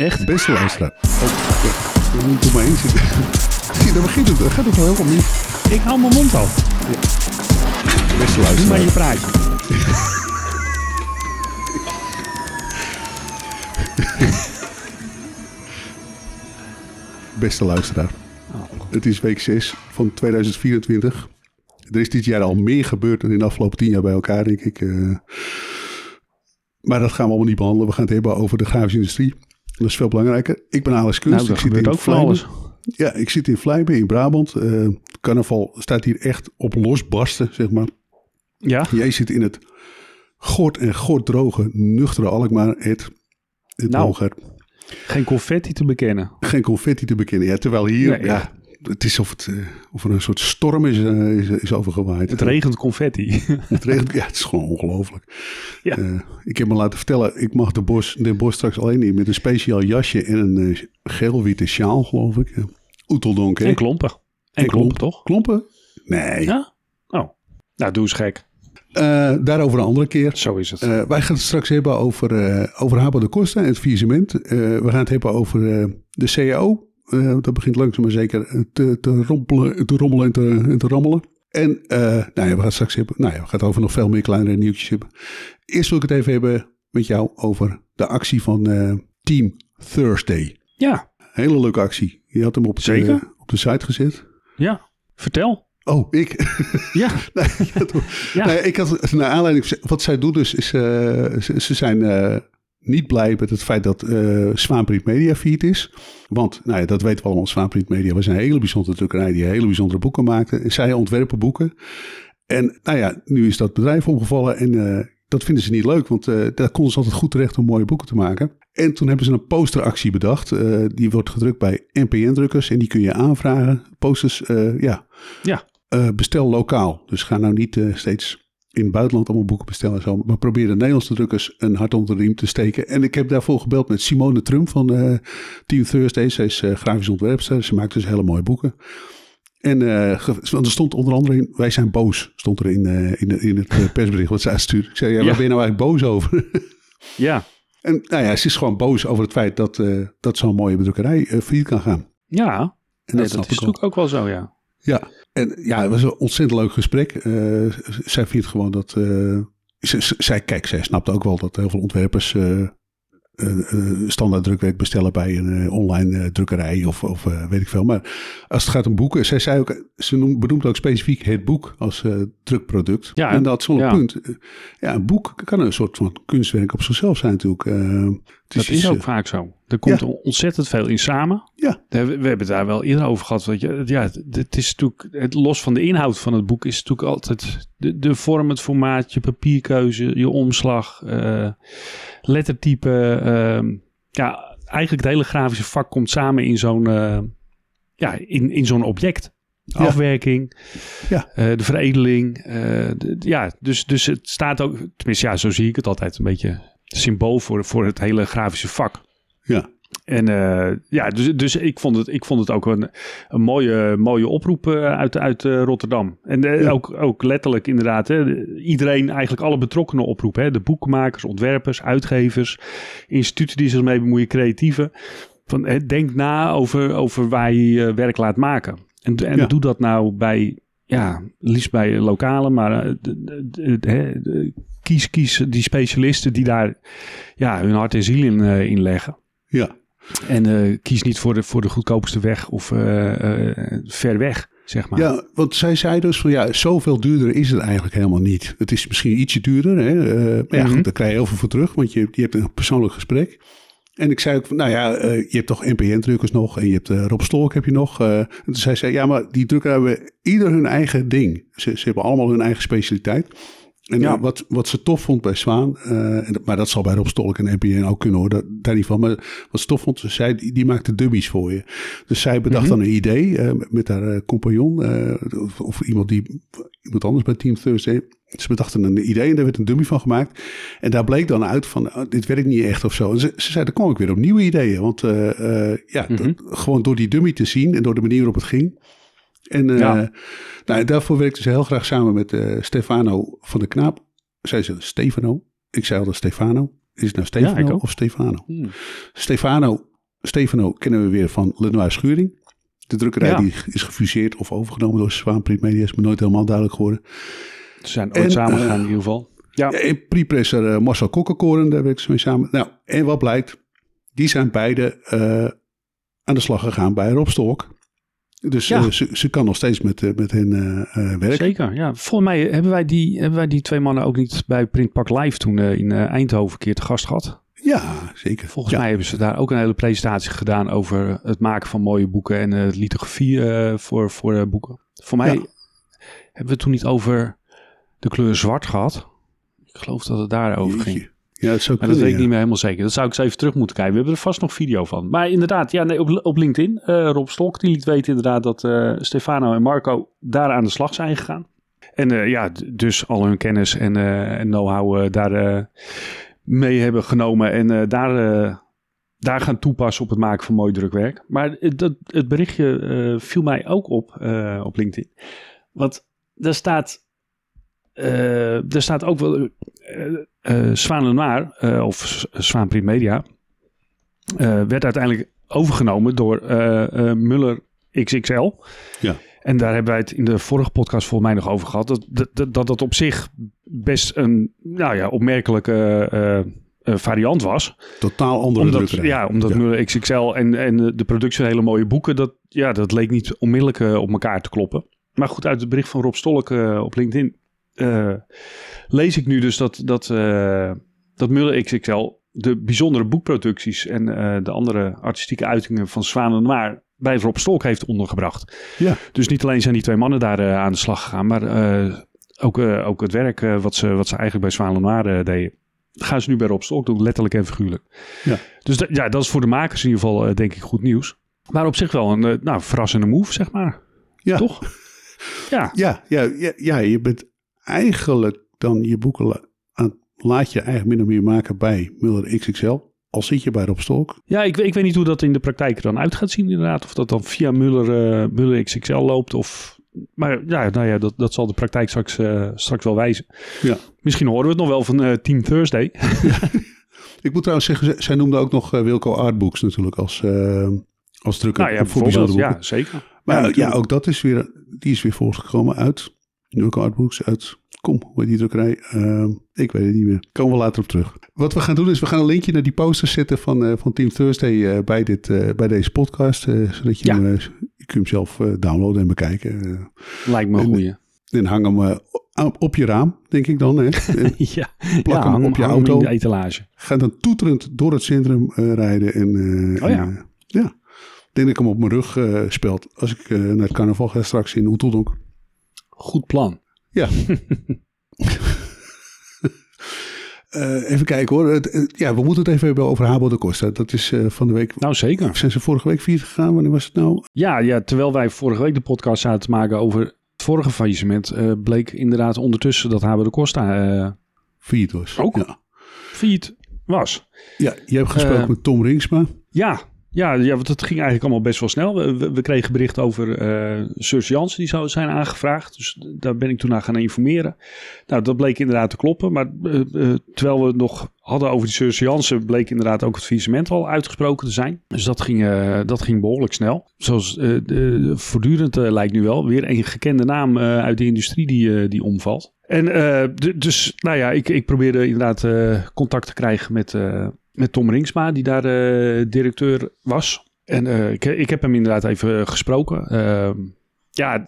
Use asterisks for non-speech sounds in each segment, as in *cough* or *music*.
Echt? Beste luisteraar. Oh, moet er maar in zitten. Zie, daar begint het. Dat gaat het al helemaal niet. Ik hou mijn mond al. Beste Doe maar luisteraar. je praatje. *laughs* Beste luisteraar. Het is week 6 van 2024. Er is dit jaar al meer gebeurd dan in de afgelopen 10 jaar bij elkaar, denk ik. eh. maar dat gaan we allemaal niet behandelen. We gaan het hebben over de grafische industrie. Dat is veel belangrijker. Ik ben Alex Kunst. Nou, ik zit in ook Vlijmen. Ja, ik zit in Vlijmen in Brabant. Eh, carnaval staat hier echt op losbarsten, zeg maar. Ja? Jij zit in het gort en gort droge, nuchtere Alkmaar. Het, het Nou. Geen confetti te bekennen. geen confetti te bekennen. Ja, terwijl hier, Nee. ja, het is of, het, eh, of er een soort storm is, eh, is, is overgewaaid. Het regent confetti. *laughs* Het regent. Ja, het is gewoon ongelooflijk. Ja. Eh, ik heb me laten vertellen, ik mag de bos, de bos straks alleen niet met een speciaal jasje en een geel-witte sjaal, geloof ik. Oeteldonk, hè? En klompen. En klompen, toch? Klompen? Nee. Ja? Oh. Nou, doe eens gek. Daarover een andere keer. Zo is het. Wij gaan het straks hebben over, eh over Habo de Costa en het. Eh, we gaan het hebben over de CAO. Eh, dat begint langzaam maar zeker te, te, rompelen, te rommelen en te, en te rammelen. En eh, nou ja, we gaan straks hebben. Nou ja, we gaan het over nog veel meer kleinere nieuwtjes hebben. Eerst wil ik het even hebben met jou over de actie van eh, Team Thursday. Ja, Hele leuke actie. Je had hem op, de- op de site gezet. ja. Vertel. Oh, ik. Ja. *laughs* Nee, ja. Nee, ik had naar aanleiding. Wat zij doen dus is. eh, ze, ze zijn eh, niet blij met het feit dat Zwaanpriet Media feed is. Want, nou ja, dat weten we allemaal. Zwaanpriet Media was een hele bijzondere drukkerij die hele bijzondere boeken maakte. En zij ontwerpen boeken. En nou ja, nu is dat bedrijf omgevallen. En eh, dat vinden ze niet leuk. Want eh, daar konden ze altijd goed terecht om mooie boeken te maken. En toen hebben ze een posteractie bedacht. die wordt gedrukt bij NPN-drukkers. En die kun je aanvragen. Posters, ja, Ja. bestel lokaal. Dus ga nou niet steeds in het buitenland allemaal boeken bestellen en zo. Maar probeer de Nederlandse drukkers een hart onder de riem te steken. En ik heb daarvoor gebeld met Simone Trump van eh, Team Thursday. Zij is eh, grafisch ontwerpster. Ze maakt dus hele mooie boeken. En eh, want er stond onder andere in, wij zijn boos, stond er in, in, in het persbericht wat zij stuurde. Ik zei, ja, waar Ja. ben je nou eigenlijk boos over? *laughs* Ja. en nou ja, ze is gewoon boos over het feit dat, dat zo'n mooie drukkerij eh failliet kan gaan. Ja. En Nee, dat snap is natuurlijk ook wel zo, ja. Ja, en ja, het was een ontzettend leuk gesprek. Eh, zij vindt gewoon dat. eh, zij, kijk, zij snapt ook wel dat heel veel ontwerpers. eh, standaard drukwerk bestellen bij een eh, online eh, drukkerij of, of eh, weet ik veel. Maar als het gaat om boeken, zij zei ook, ze noemt, benoemt ook specifiek het boek als eh, drukproduct. Ja, en dat zonder ja. punt. eh, Ja, een boek kan een soort van kunstwerk op zichzelf zijn natuurlijk. Eh, Dat is ook eh, vaak zo. Er komt Ja. ontzettend veel in samen. Ja. We, we hebben het daar wel eerder over gehad. Weet je. Ja, het- het is natuurlijk, het, los van de inhoud van het boek, is natuurlijk altijd de, de vorm, het formaat, je papierkeuze, je omslag, eh, lettertype. ehm, ja, eigenlijk het hele grafische vak komt samen in zo'n eh, ja, in, in zo'n object. Ja. Afwerking, Ja. eh, de veredeling. eh, de- ja, dus, dus het staat ook, tenminste ja, zo zie ik het altijd, een beetje symbool voor, voor het hele grafische vak. Ja. En eh, ja, dus, dus ik, vond het, ik vond het ook een, een mooie, mooie oproep eh, uit, uit eh, Rotterdam. En Ja. ook, ook letterlijk inderdaad, hè, de- iedereen, eigenlijk alle betrokkenen oproep. Hè, de boekmakers, ontwerpers, uitgevers, instituten die zich ermee bemoeien, creatieven. Van, hè, denk na over, over waar je je werk laat maken. En, en Ja. doe dat nou bij, ja, liefst bij lokale, maar de- kies, kies die specialisten die daar ja, hun hart en ziel in, in leggen. ja. En eh, kies niet voor de, voor de goedkoopste weg of eh, eh, ver weg, zeg maar. Ja, want zij zei dus van ja, zoveel duurder is het eigenlijk helemaal niet. Het is misschien ietsje duurder, hè? maar ja, Mhm. goed, daar krijg je heel veel voor terug, want je, je hebt een persoonlijk gesprek. En ik zei ook, van, nou ja, je hebt toch NPN-drukkers nog en je hebt Rob Stolk heb je nog. en toen zei zij, ja, maar die drukkers hebben ieder hun eigen ding. Ze, ze hebben allemaal hun eigen specialiteit. En Ja. wat, wat ze tof vond bij Zwaan, eh, maar dat zal bij Rob Stolk en NPN ook kunnen hoor, dat, daar niet van. Maar wat ze tof vond, ze zei, die, die maakte dummies voor je. Dus zij bedacht Mhm. dan een idee eh, met- haar eh, compagnon of, of iemand, die, iemand anders bij Team Thursday. Ze bedachten een idee en daar werd een dummy van gemaakt. En daar bleek dan uit van, oh, dit werkt niet echt of zo. En ze, ze zei, dan kom ik weer op nieuwe ideeën. Want ja, Mhm. dat- gewoon door die dummy te zien en door de manier waarop het ging. En eh, Ja. nou, daarvoor werkte ze heel graag samen met eh, Stefano van de Knaap. Zei ze Stefano. Ik zei altijd Stefano. Is het nou Stefano of Stefano? Hmm. Stefano Stefano kennen we weer van Lenoir Schuring. De drukkerij Ja. die is gefuseerd of overgenomen door Zwaan Print Media. Is me nooit helemaal duidelijk geworden. Ze zijn ooit En, samen eh, gegaan in ieder geval. Ja, En prepresser Marcel Kokkenkoren, daar werken ze mee samen. Nou, en wat blijkt? Die zijn beide aan de slag gegaan bij Rob Stolk. Dus Ja. eh, ze, ze kan nog steeds met, eh, met hen eh, werken. zeker. Ja, volgens mij hebben wij, die, hebben wij die twee mannen ook niet bij Printpak Live toen in Eindhoven een keer te gast gehad. Ja, zeker. Volgens Ja. mij hebben ze daar ook een hele presentatie gedaan over het maken van mooie boeken en eh, lithografie voor, voor boeken. Voor mij Ja. hebben we het toen niet over de kleur zwart gehad. Ik geloof dat het daarover ging. Ja, dat zou Maar dat kunnen, weet ik ja. niet meer helemaal zeker. Dat zou ik eens even terug moeten kijken. We hebben er vast nog video van. Maar inderdaad, ja, nee, op, op LinkedIn. eh, Rob Stok die liet weten inderdaad dat eh, Stefano en Marco daar aan de slag zijn gegaan. En eh, ja, dus al hun kennis en, en know-how daar mee hebben genomen. En daar, daar gaan toepassen op het maken van mooi drukwerk. Maar het, dat, het berichtje viel mij ook op op LinkedIn. Want daar staat, eh er staat ook wel... eh Zwaan Lenoir, eh, of Zwaan Print Media, werd uiteindelijk overgenomen door Muller XXL. Ja. En daar hebben wij het in de vorige podcast volgens mij nog over gehad. Dat dat, dat, dat, op zich best een nou ja, opmerkelijke variant was. Totaal andere Omdat, drukkerij. ja, omdat Ja. Muller XXL en, en de- productie van hele mooie boeken, dat, ja, dat leek niet onmiddellijk op elkaar te kloppen. Maar goed, uit het bericht van Rob Stolk op LinkedIn eh, lees ik nu dus dat, dat, eh, dat Muller XXL de bijzondere boekproducties en eh, de andere artistieke uitingen van Zwaan en Noir bij Rob Stolk heeft ondergebracht. Ja. Dus niet alleen zijn die twee mannen daar aan de slag gegaan, maar ook, ook het werk wat, ze, wat ze eigenlijk bij Zwaan en deden. Gaan ze nu bij Rob Stolk doen, letterlijk en figuurlijk. Ja. Dus ja, dat is voor de makers in ieder geval denk ik goed nieuws. Maar op zich wel een nou, verrassende move, zeg maar. Ja. Toch? *laughs* Ja, Ja, ja, ja, ja, je bent eigenlijk dan je boeken laat je eigenlijk min of meer maken bij Muller XXL. Al zit je bij Rob Stolk. ja ik, weet- ik weet niet hoe dat in de praktijk er dan uit gaat zien inderdaad. Of dat dan via Muller, eh, Muller XXL loopt of... Maar ja, nou ja, dat, dat zal de praktijk straks, eh, straks wel wijzen. Ja. Misschien horen we het nog wel van eh, Team Thursday. *laughs* Ik moet trouwens zeggen, zij- noemde ook nog eh, Wilco Artbooks natuurlijk als, als drukker nou ja, voor bijzondere boeken. Ja, zeker. Maar ja, ook dat is weer, die is weer voortgekomen uit Wilco Artbooks, uit, kom, hoe heet die drukkerij? Ehm, ik weet het niet meer. Komen we later op terug. Wat we gaan doen is, we gaan een linkje naar die posters zetten van, eh, van Team Thursday eh, bij, dit, eh, bij deze podcast. zodat je, Ja. hem, je kunt hem zelf downloaden en bekijken. Lijkt me een en- goeie. en hang hem op- je raam, denk ik dan. Hè? *laughs* Ja, plak ja, hem op je auto. in de etalage. Ga dan toeterend door het centrum rijden. En, Oh ja. en, ja. Ik denk dat ik hem op mijn rug speld als ik naar het carnaval ga straks in Oeteldonk. Goed plan. Ja. *laughs* Eh, even kijken hoor. Ja, we moeten het even hebben over Habo de Costa. Dat is eh, van de week. Nou, zeker. Zijn ze vorige week vier gegaan? Wanneer was het nou? Ja, ja, terwijl wij vorige week de podcast zaten te maken over het vorige faillissement, eh, bleek inderdaad ondertussen dat Haber de Costa Vier was. Ook? Ja. failliet was. ja, je hebt gesproken met Tom Ringsma. Ja, ja, ja, want het ging eigenlijk allemaal best wel snel. We, we, kregen bericht over Surs Jansen, die zou zijn aangevraagd. Dus daar ben ik toen naar gaan informeren. Nou, dat bleek inderdaad te kloppen. Maar eh, eh, terwijl we het nog hadden over die Jansen, bleek inderdaad ook het faillissement al uitgesproken te zijn. Dus dat ging, dat ging behoorlijk snel. Zoals voortdurend lijkt nu wel. Weer een gekende naam uit de industrie die, die omvalt. En dus, nou ja, ik, ik probeerde inderdaad contact te krijgen met, met Tom Ringsma, die daar eh, directeur was. En eh, ik, ik heb hem inderdaad even gesproken. Ehm, ja,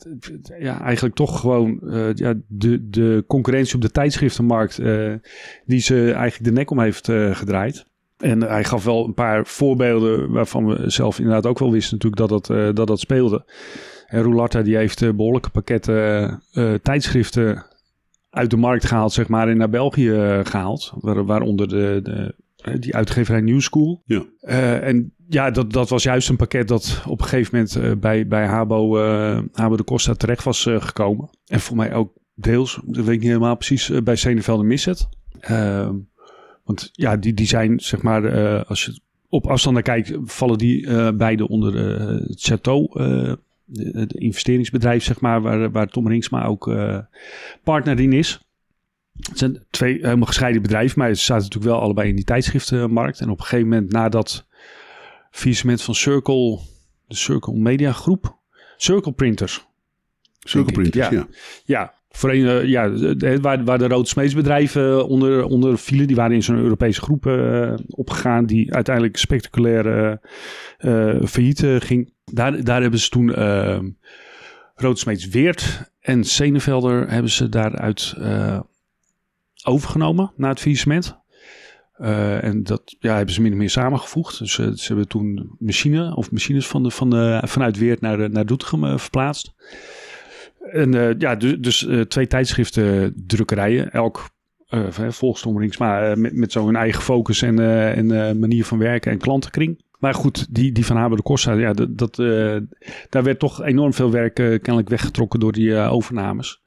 ja, eigenlijk toch gewoon eh, ja, de, de concurrentie op de tijdschriftenmarkt, die ze eigenlijk de nek om heeft gedraaid. En hij gaf wel een paar voorbeelden waarvan we zelf inderdaad ook wel wisten natuurlijk dat dat, dat, dat speelde. En Roulatta die heeft eh, behoorlijke pakketten tijdschriften uit de markt gehaald, zeg maar, en naar België eh, gehaald. Waar, waaronder de, de, die uitgeverij New School. Ja. Eh, en ja, dat, dat was juist een pakket dat op een gegeven moment eh, bij, bij Habo, eh, Habo de Costa terecht was eh, gekomen. En voor mij ook deels, dat weet ik niet helemaal precies, eh, bij Senevelde Misset. Ehm, want ja, die, die zijn zeg maar, eh, als je op afstand naar kijkt, vallen die eh, beide onder eh, het Chateau, eh, het investeringsbedrijf, zeg maar, waar, waar Tom Ringsma ook eh, partner in is. Het zijn twee helemaal gescheiden bedrijven, maar ze zaten natuurlijk wel allebei in die tijdschriftenmarkt. En op een gegeven moment, nadat faillissement van Circle, de Circle Media Groep. Circle Printers. Circle Printers, ja. Ja, voor een, eh, ja de- waar, waar de roodsmeesbedrijven onder, onder vielen. Die waren in zo'n Europese groep eh, opgegaan. Die uiteindelijk spectaculair eh, eh, failliet ging. Daar, daar hebben ze toen Roodsmees Weert en Senevelder hebben ze daaruit overgenomen na het faillissement. Eh, en dat ja, hebben ze min of meer samengevoegd. Dus eh, ze hebben toen machine of machines van de, van de, vanuit Weert naar, de- naar Doetinchem eh, verplaatst. En ja, dus, twee tijdschriften drukkerijen. Elk volgens eh, met, met zo hun eigen focus en, en manier van werken en klantenkring. Maar goed, die, die van Haber de Costa, ja, dat, dat, daar werd toch enorm veel werk kennelijk weggetrokken door die overnames.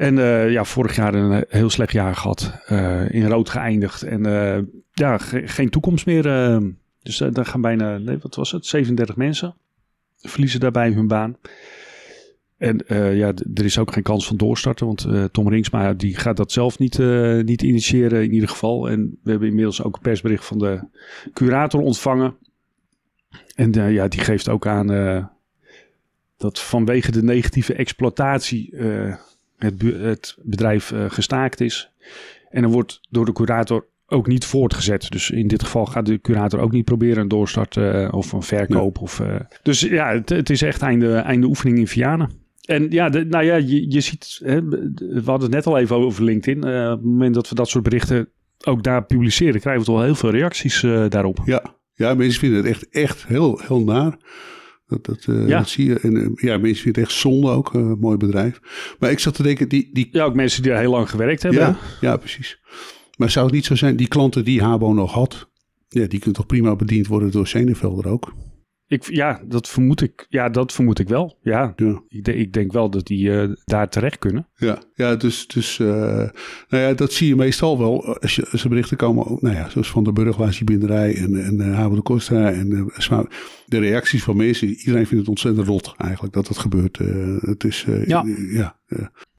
En eh, ja, vorig jaar een heel slecht jaar gehad. eh, in rood geëindigd. En eh, ja, ge- geen toekomst meer. dus daar gaan bijna, nee, wat was het? 37 mensen verliezen daarbij hun baan. En ja, er is ook geen kans van doorstarten. Want eh, Tom Ringsma die gaat dat zelf niet, niet initiëren in ieder geval. En we hebben inmiddels ook een persbericht van de curator ontvangen. En ja, die geeft ook aan dat vanwege de negatieve exploitatie het, het bedrijf eh, gestaakt is. En er wordt door de curator ook niet voortgezet. Dus in dit geval gaat de curator ook niet proberen een doorstart eh, of een verkoop. Of, eh, dus ja, het, het is echt einde, einde oefening in Vianen. En ja, de, nou ja, je, je ziet, hè, we hadden het net al even over LinkedIn. Op het moment dat we dat soort berichten ook daar publiceren, krijgen we toch wel heel veel reacties daarop. Ja, ja, mensen vinden het echt, echt heel, heel naar. Dat, dat, eh, Ja. dat zie je. En eh, ja, mensen vinden het echt zonde ook. eh, mooi bedrijf. Maar ik zat te denken, die, die Ja, ook mensen die er heel lang gewerkt hebben. Ja, ja, precies. Maar zou het niet zo zijn, die klanten die Habo nog had, ja, die kunnen toch prima bediend worden door Senevelder ook? Ik, ja, dat vermoed ik, ja, dat vermoed ik wel. Ja, Ja, ik, de- ik denk wel dat die eh, daar terecht kunnen. ja, ja dus, dus eh, nou ja, dat zie je meestal wel als, je, als er berichten komen, ook, nou ja, zoals van de Burglaasjebinderij en, en eh, Habo de Costa en eh, de reacties van mensen, iedereen vindt het ontzettend rot eigenlijk dat dat gebeurt. Eh, het is, eh, ja, ja,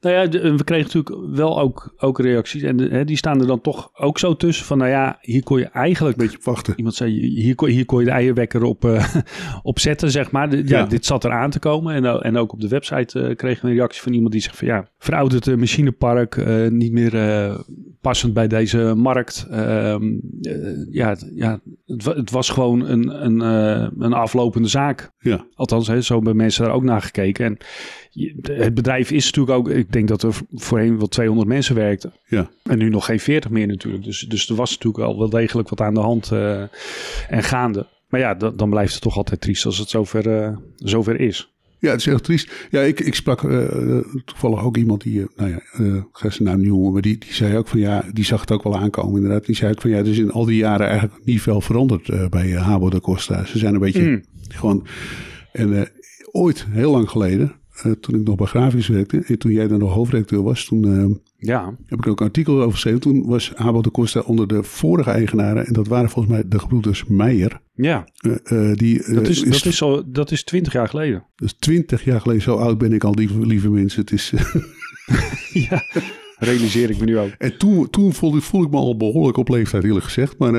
Nou ja, de- we kregen natuurlijk wel ook, ook reacties. En hè, die staan er dan toch ook zo tussen van, nou ja, hier kon je eigenlijk... een beetje wachten. Iemand zei, hier kon, hier kon je de eierwekker op, eh, *laughs* op zetten, zeg maar. De- ja, Ja. dit zat eraan te komen. En, en ook op de website eh, kregen we een reactie van iemand die zegt van... ja, verouderd eh, machinepark, eh, niet meer eh, passend bij deze markt. Ehm, eh, ja, het- ja het, het was gewoon een, een, eh, een aflopende zaak. Ja, Althans, hè, zo hebben mensen daar ook naar gekeken. En het bedrijf is natuurlijk ook... Ik denk dat er voorheen wel 200 mensen werkten. ja. En nu nog geen 40 meer natuurlijk. Dus, dus er was natuurlijk al wel degelijk wat aan de hand eh, en gaande. Maar ja, dan, blijft het toch altijd triest als het zover, eh, zover is. Ja, het is echt triest. Ja, ik, ik sprak eh, toevallig ook iemand die, nou ja, ik ga naam niet noemen, maar die, die zei ook van ja, die zag het ook wel aankomen inderdaad. Die zei ook van ja, er is in al die jaren eigenlijk niet veel veranderd bij Habo de Costa. Ze zijn een beetje Mm. gewoon, en ooit, heel lang geleden, eh, toen ik nog bij Grafisch werkte en toen jij dan nog hoofdredacteur was, toen eh, Ja, heb ik ook een artikel over geschreven. Toen was Habo de Costa onder de vorige eigenaren en dat waren volgens mij de gebroeders Meijer. ja. Eh, die, Dat, is, dat, is al, dat is 20 jaar geleden. dus twintig jaar geleden, zo oud ben ik al, lieve, lieve mensen. Het is, *laughs* ja, realiseer ik me nu ook. En toen, toen voelde, ik- voelde ik me al behoorlijk op leeftijd, eerlijk gezegd. Maar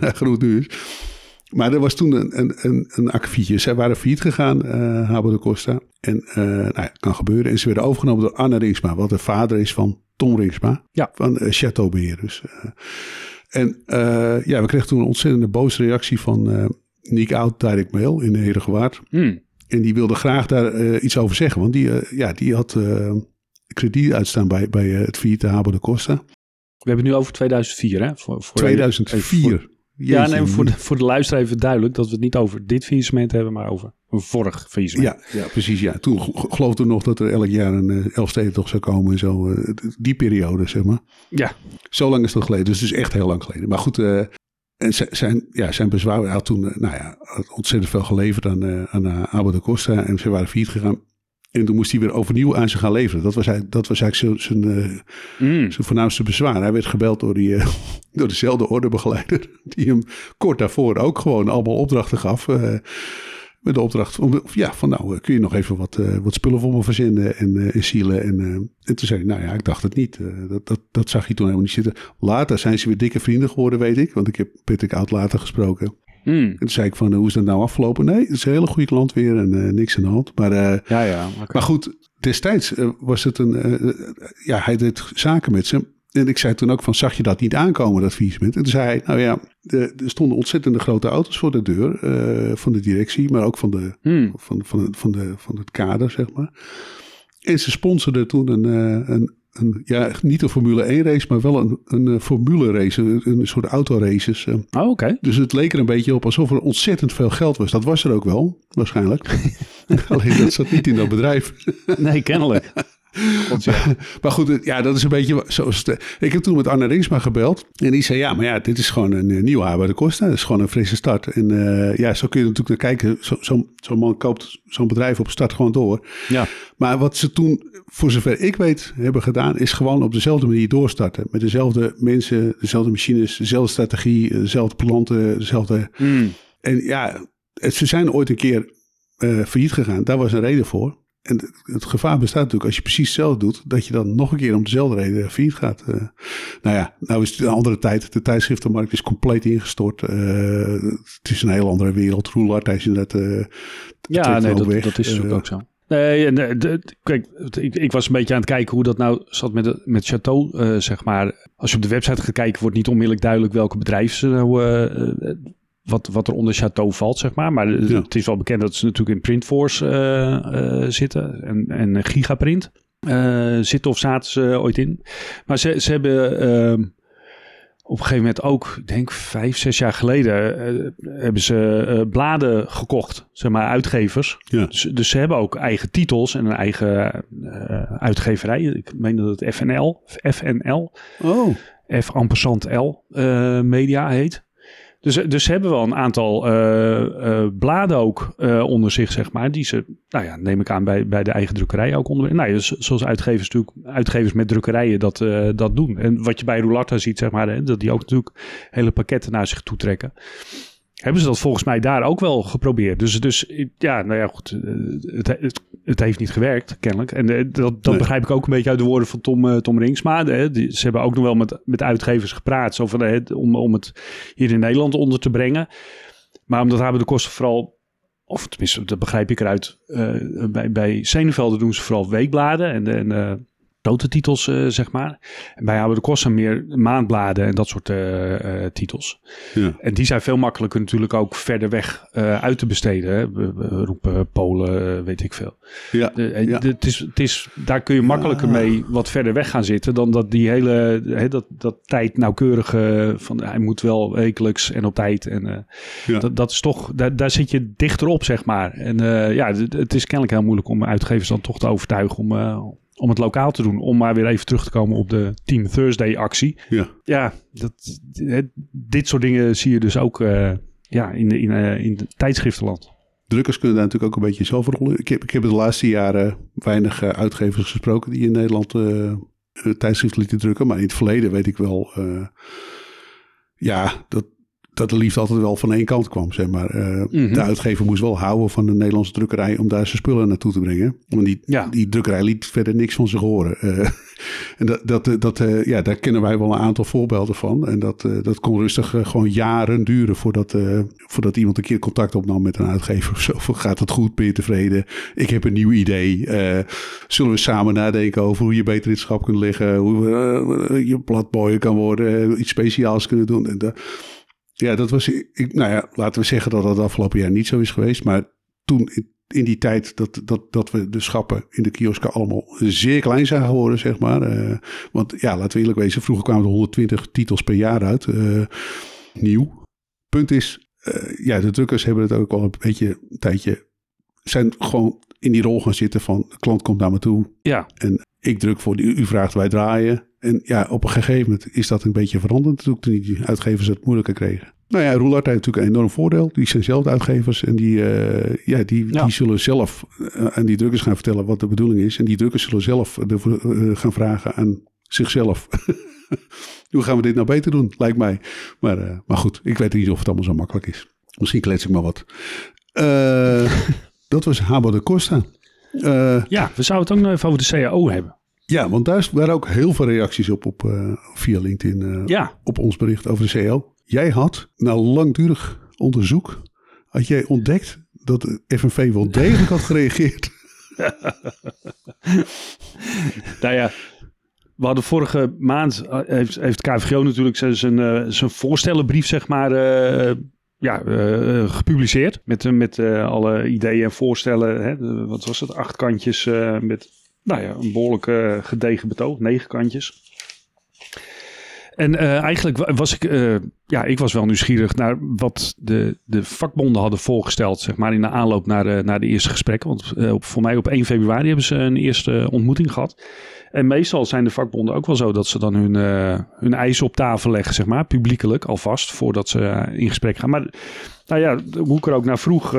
haar groot nu is. Maar er was toen een, een, een, een akkefietje. Zij waren failliet gegaan, eh Habo de Costa. En eh nou ja, kan gebeuren. En ze werden overgenomen door Anna Ringsma, wat de vader is van Tom Ringsma. Ja. Van eh Chateaubeheer. Dus, eh. en eh, ja, we kregen toen een ontzettende boze reactie van eh Nick Oud Direct Mail in Herengewaard. Hmm. En die wilde graag daar eh, iets over zeggen. Want die, eh, ja, die had eh, krediet uitstaan bij, bij eh, het failliete Habo de Costa. We hebben het nu over 2004, hè? Voor, voor 2004. even voor- ja, nee, voor de, voor de luisteraar even duidelijk dat we het niet over dit faillissement hebben, maar over een vorig faillissement. Ja, ja, precies. Ja. Toen ge- geloofden we nog dat er elk jaar een uh, Elfstedentocht zou komen en zo. eh, die periode, zeg maar. Ja. Zo lang is dat geleden. Dus het is echt heel lang geleden. Maar goed, eh, en zijn, ja, zijn bezwaar had toen eh, nou ja, ontzettend veel geleverd aan, eh aan uh, Abu de Costa. En ze waren failliet gegaan. En toen moest hij weer overnieuw aan ze gaan leveren. Dat was, eigenlijk, dat was eigenlijk zijn, zijn, uh, Mm. zijn voornaamste bezwaar. Hij werd gebeld door, die, uh, *laughs* door dezelfde ordebegeleider. *laughs* Die hem kort daarvoor ook gewoon allemaal opdrachten gaf. Uh, met de opdracht van, ja, van nou, kun je nog even wat, uh, wat spullen voor me verzinnen en, uh, en zielen. En, en toen zei hij, nou ja, ik dacht het niet. Dat, dat, dat zag hij toen helemaal niet zitten. Later zijn ze weer dikke vrienden geworden, weet ik. Want ik heb Patrick Oud later gesproken. Hmm. En toen zei ik van, hoe is dat nou afgelopen? Nee, het is een hele goede klant weer en niks aan de hand. Maar, ja, ja. maar goed, destijds was het een... ja, hij deed zaken met ze. En ik zei toen ook van, zag je dat niet aankomen, dat faillissement? En toen zei hij, nou ja, er stonden ontzettende grote auto's voor de deur van de directie, maar ook van, de, Hmm. van, van, van, de, van het kader, zeg maar. En ze sponsorden toen een, een, een, ja, niet een Formule 1 race, maar wel een, een Formule race, een, een soort autoraces. Oh, oké. Dus het leek er een beetje op alsof er ontzettend veel geld was. Dat was er ook wel, waarschijnlijk. *laughs* Alleen dat zat niet in dat bedrijf. Nee, kennelijk. God, *laughs* ja. maar goed, ja, dat is een beetje zoals het, Ik heb toen met Arne Ringsma gebeld. En die zei, ja, maar ja, dit is gewoon een, een nieuwe haar bij de Costa. Dat is gewoon een frisse start. En uh, ja, zo kun je natuurlijk naar kijken. Zo'n zo, zo man koopt zo'n bedrijf op start gewoon door. Ja. Maar wat ze toen, voor zover ik weet, hebben gedaan... is gewoon op dezelfde manier doorstarten. Met dezelfde mensen, dezelfde machines, dezelfde strategie... dezelfde planten, dezelfde... Mm. En ja, ze zijn ooit een keer uh, failliet gegaan. Daar was een reden voor. En het gevaar bestaat natuurlijk als je precies hetzelfde doet, dat je dan nog een keer om dezelfde reden failliet gaat. Uh, nou ja, nou is het een andere tijd. De tijdschriftenmarkt is compleet ingestort. Uh, het is een heel andere wereld. Roelard is inderdaad. Uh, ja, nee, dat, dat, is natuurlijk ook zo. Nee, en, de, kijk, ik, ik, was een beetje aan het kijken hoe dat nou zat met, met Chateau, zeg maar. Als je op de website gaat kijken, wordt niet onmiddellijk duidelijk welke bedrijf ze nou wat, wat er onder Chateau valt, zeg maar. Maar ja. het is wel bekend dat ze natuurlijk in Printforce uh, uh, zitten en, en Gigaprint uh, zitten of zaten ze ooit in. Maar ze, ze hebben ehm, op een gegeven moment ook, ik denk vijf, zes jaar geleden, hebben ze bladen gekocht, zeg maar uitgevers. Ja. Dus, dus ze hebben ook eigen titels en een eigen uitgeverij. Ik meen dat het FNL, FNL, oh. F ampersand L Media heet. Dus, dus ze hebben wel een aantal uh, uh, bladen ook onder zich, zeg maar. Die ze, nou ja, neem ik aan, bij, bij de eigen drukkerij ook onder. Nou, dus, zoals uitgevers natuurlijk, uitgevers met drukkerijen dat, dat doen. En wat je bij Roulata ziet, zeg maar, hè, dat die ook natuurlijk hele pakketten naar zich toe trekken. Hebben ze dat volgens mij daar ook wel geprobeerd. Dus, dus ja, nou ja, goed. Het, het, het heeft niet gewerkt, kennelijk. En dat, dat nee. begrijp ik ook een beetje uit de woorden van Tom, Tom Ringsma. Ze hebben ook nog wel met, met uitgevers gepraat. Zo van, om, om het hier in Nederland onder te brengen. Maar omdat hebben de kosten vooral... Of tenminste, dat begrijp ik eruit. Uh, bij, bij Senevelde doen ze vooral weekbladen. En, en grote titels, uh, zeg maar. En bij Hebben de Kosten meer maandbladen en dat soort uh, uh, titels. Ja. En die zijn veel makkelijker natuurlijk ook verder weg uit te besteden. Hè. Roepen Polen, weet ik veel. Ja. Het is, het is, daar kun je makkelijker Ja. mee wat verder weg gaan zitten dan dat die hele hè, dat, dat tijd nauwkeurige van hij moet wel wekelijks en op tijd. En eh, Ja. dat, dat is toch, daar, daar zit je dichter op, zeg maar. En eh, ja, het, het is kennelijk heel moeilijk om uitgevers dan toch te overtuigen om, eh, om het lokaal te doen. Om maar weer even terug te komen op de Team Thursday actie. Ja. Ja, dat, dit soort dingen zie je dus ook eh, ja, in, de, in, eh, in de tijdschriftenland. Drukkers kunnen daar natuurlijk ook een beetje zelf rollen. Ik heb, ik heb de laatste jaren weinig uh, uitgevers gesproken die in Nederland tijdschriften lieten drukken. Maar in het verleden weet ik wel, ja, dat, dat de liefde altijd wel van één kant kwam, zeg maar. Mm -hmm. De uitgever moest wel houden van de Nederlandse drukkerij om daar zijn spullen naartoe te brengen. Want die, ja. die drukkerij liet verder niks van zich horen. Uh, *laughs* en dat, dat, dat, uh, ja, daar kennen wij wel een aantal voorbeelden van. En dat, dat kon rustig gewoon jaren duren voordat, voordat iemand een keer contact opnam met een uitgever of zo. Gaat het goed? Ben je tevreden? Ik heb een nieuw idee. zullen we samen nadenken over hoe je beter in het schap kunt liggen? Hoe je platboyen kan worden? iets speciaals kunnen doen? En ja, dat was, ik, nou ja, laten we zeggen dat dat afgelopen jaar niet zo is geweest. Maar toen, in, in die tijd dat, dat, dat we de schappen in de kiosken allemaal zeer klein zagen worden, zeg maar. Uh, want ja, laten we eerlijk wezen, vroeger kwamen er 120 titels per jaar uit. Uh, nieuw. Punt is, uh, ja, de drukkers hebben het ook al een beetje een tijdje, zijn gewoon in die rol gaan zitten van, de klant komt naar me toe. Ja. En ik druk voor, u, u vraagt, wij draaien. En ja, op een gegeven moment is dat een beetje veranderd. Toen die uitgevers het moeilijker kregen. Nou ja, Roulard heeft natuurlijk een enorm voordeel. Die zijn zelf uitgevers. En die, uh, ja, die, ja. die zullen zelf uh, aan die drukkers gaan vertellen wat de bedoeling is. En die drukkers zullen zelf uh, gaan vragen aan zichzelf. *laughs* Hoe gaan we dit nou beter doen? Lijkt mij. Maar, maar goed, ik weet niet of het allemaal zo makkelijk is. Misschien klets ik maar wat. *laughs* dat was Habo de Costa. Ja, we zouden het ook nog even over de CAO hebben. Ja, want daar waren ook heel veel reacties op, op uh, via LinkedIn uh, ja. op ons bericht over de CO. Jij had na langdurig onderzoek had jij ontdekt dat de FNV wel degelijk had gereageerd. *laughs* nou ja, we hadden vorige maand, eh, heeft, heeft KVGO natuurlijk zijn, zijn voorstellenbrief, zeg maar, ja, uh, gepubliceerd. Met, met alle ideeën en voorstellen. Hè, wat was het? Acht kantjes met nou ja, een behoorlijk gedegen betoog. Negen kantjes. En uh, eigenlijk was ik, uh, ja, ik was wel nieuwsgierig naar wat de, de vakbonden hadden voorgesteld, zeg maar, in de aanloop naar, de, naar de eerste gesprekken. Want op, voor mij op 1 februari hebben ze een eerste ontmoeting gehad. En meestal zijn de vakbonden ook wel zo dat ze dan hun, hun eisen op tafel leggen, zeg maar, publiekelijk alvast, voordat ze in gesprek gaan. Maar nou ja, hoe ik er ook naar vroeg,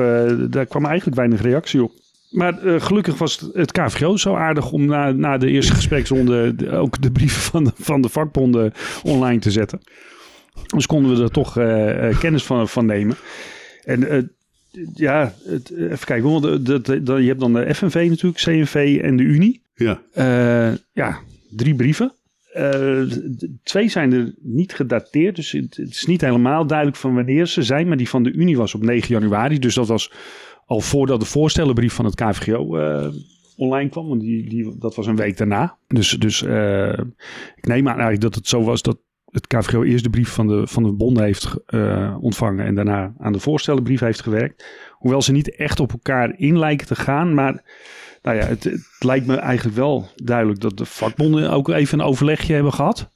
daar kwam eigenlijk weinig reactie op. Maar uh, gelukkig was het, het KVO zo aardig om na, na de eerste gespreksronde de, ook de brieven van de, van de vakbonden online te zetten. Dus konden we er toch uh, uh, kennis van, van nemen. En ja, het, even kijken. Want de, je hebt dan de FNV natuurlijk, CNV en de Unie. Ja. ja, drie brieven. twee zijn er niet gedateerd, dus het, het is niet helemaal duidelijk van wanneer ze zijn. Maar die van de Unie was op 9 januari, dus dat was al voordat de voorstellenbrief van het KVGO uh, eh, online kwam. Want die, die, dat was een week daarna. Dus, dus uh, ik neem aan eigenlijk dat het zo was dat het KVGO eerst de brief van de, van de bonden heeft uh, ontvangen. En daarna aan de voorstellenbrief heeft gewerkt. Hoewel ze niet echt op elkaar in lijken te gaan. Maar nou ja, het, het lijkt me eigenlijk wel duidelijk dat de vakbonden ook even een overlegje hebben gehad.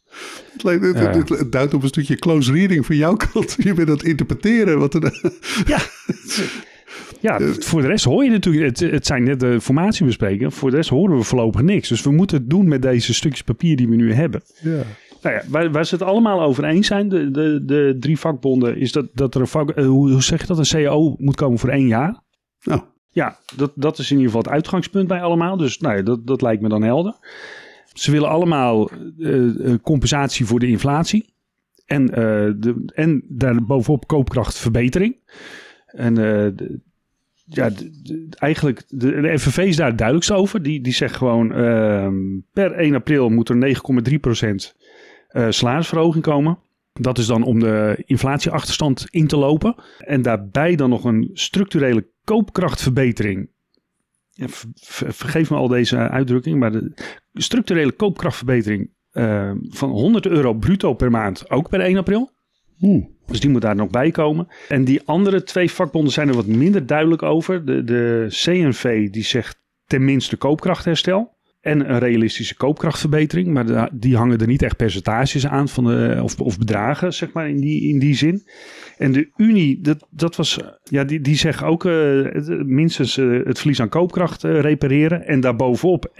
Het, lijkt, het, het, duidt op een stukje close reading van jouw kant. *laughs* Je bent het interpreteren. Wat er... Ja, *laughs* Ja, voor de rest hoor je natuurlijk, het, het zijn net de formatiebesprekingen. Voor de rest horen we voorlopig niks. Dus we moeten het doen met deze stukjes papier die we nu hebben. Ja. Nou ja, waar, waar ze het allemaal over eens zijn, de, de, de drie vakbonden, is dat, dat er een vak, uh, hoe, zeg je dat, een CAO moet komen voor één jaar. Nou. Ja, dat, dat is in ieder geval het uitgangspunt bij allemaal. Dus nou ja, dat, dat lijkt me dan helder. Ze willen allemaal uh, compensatie voor de inflatie. En, uh, de, en daarbovenop koopkrachtverbetering. En uh, ja, eigenlijk, de, de is daar het duidelijkst over. Die, die zegt gewoon, uh, per 1 april moet er 9,3% uh, salarisverhoging komen. Dat is dan om de inflatieachterstand in te lopen. En daarbij dan nog een structurele koopkrachtverbetering. Vergeef me al deze uitdrukking, maar de structurele koopkrachtverbetering uh, van 100 euro bruto per maand, ook per 1 april. Oeh. Dus die moet daar nog bij komen. En die andere twee vakbonden zijn er wat minder duidelijk over. De, de CNV die zegt tenminste koopkrachtherstel. En een realistische koopkrachtverbetering. Maar die hangen er niet echt percentages aan van of, of bedragen, zeg maar, in die, in die zin. En de Unie, dat, dat was, ja, die, die zeggen ook uh, minstens uh, het verlies aan koopkracht uh, repareren. En daarbovenop 1%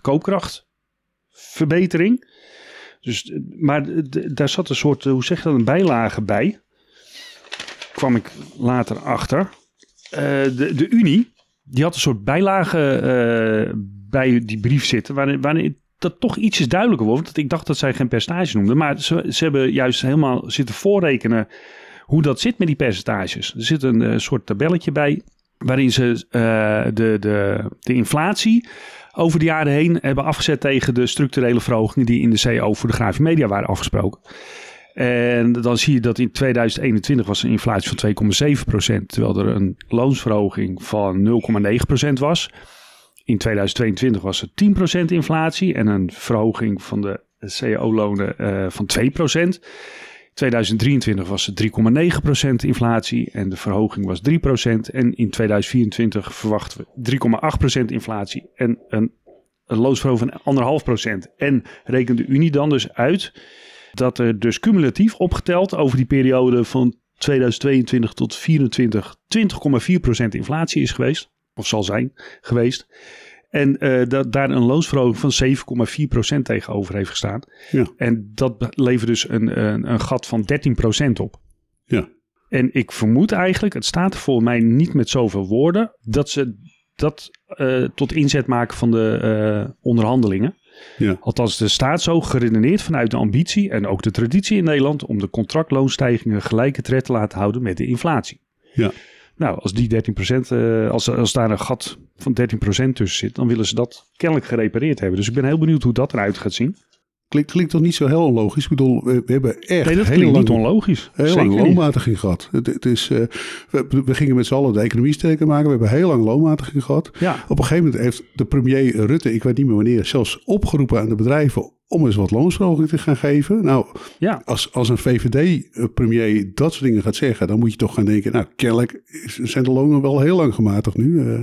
koopkrachtverbetering. Dus, maar daar zat een soort, hoe zeg je dat, een bijlage bij. Kwam ik later achter. Uh, de, de Unie, die had een soort bijlage bij die brief zitten. Waarin, waarin dat toch ietsjes duidelijker wordt. Want ik dacht dat zij geen percentage noemden. Maar ze, ze hebben juist helemaal zitten voorrekenen hoe dat zit met die percentages. Er zit een soort tabelletje bij. Waarin ze de, de, de inflatie over de jaren heen hebben afgezet tegen de structurele verhogingen die in de CO voor de grafische media waren afgesproken. En dan zie je dat in 2021 was een inflatie van 2,7%, terwijl er een loonsverhoging van 0,9% was. In 2022 was er 10% inflatie en een verhoging van de CO-lonen uh, van 2%. 2023 was het 3,9% inflatie en de verhoging was 3%. En in 2024 verwachten we 3,8% inflatie en een, een loonsverhoging van 1,5%. En rekent de Unie dan dus uit dat er dus cumulatief opgeteld over die periode van 2022 tot 2024 20,4% inflatie is geweest. Of zal zijn geweest. En uh, dat daar een loonsverhoging van 7,4% tegenover heeft gestaan. Ja. En dat levert dus een, een, een gat van 13% op. Ja. En ik vermoed eigenlijk, het staat er voor mij niet met zoveel woorden, dat ze dat uh, tot inzet maken van de uh, onderhandelingen. Ja. Althans, er staat zo geredeneerd vanuit de ambitie en ook de traditie in Nederland om de contractloonstijgingen gelijke tred te laten houden met de inflatie. Ja. Nou, als die 13%, uh, als, als daar een gat van 13% tussen zit, dan willen ze dat kennelijk gerepareerd hebben. Dus ik ben heel benieuwd hoe dat eruit gaat zien. Klinkt, klinkt toch niet zo heel onlogisch? Ik bedoel, we, hebben echt Nee, dat heel lang, niet onlogisch. heel Zeker lang niet. loonmatiging gehad. Het, het is, eh, we, we gingen met z'n allen de economie sterker maken. We hebben heel lang loonmatiging gehad. Ja, Op een gegeven moment heeft de premier Rutte, ik weet niet meer wanneer, zelfs opgeroepen aan de bedrijven om eens wat loonsverhoging te gaan geven. Nou, ja. als, als een VVD-premier dat soort dingen gaat zeggen, dan moet je toch gaan denken, nou, kennelijk zijn de lonen wel heel lang gematigd nu. Eh,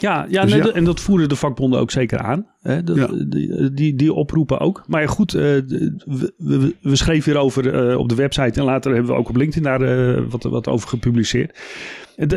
Ja, ja, Dus nee, ja. de- en dat voeren de vakbonden ook zeker aan. Hè? Dat- Ja. die, die, die oproepen ook. Maar goed, eh, we, we, we schreven hierover eh, op de website en later hebben we ook op LinkedIn daar eh, wat, wat over gepubliceerd.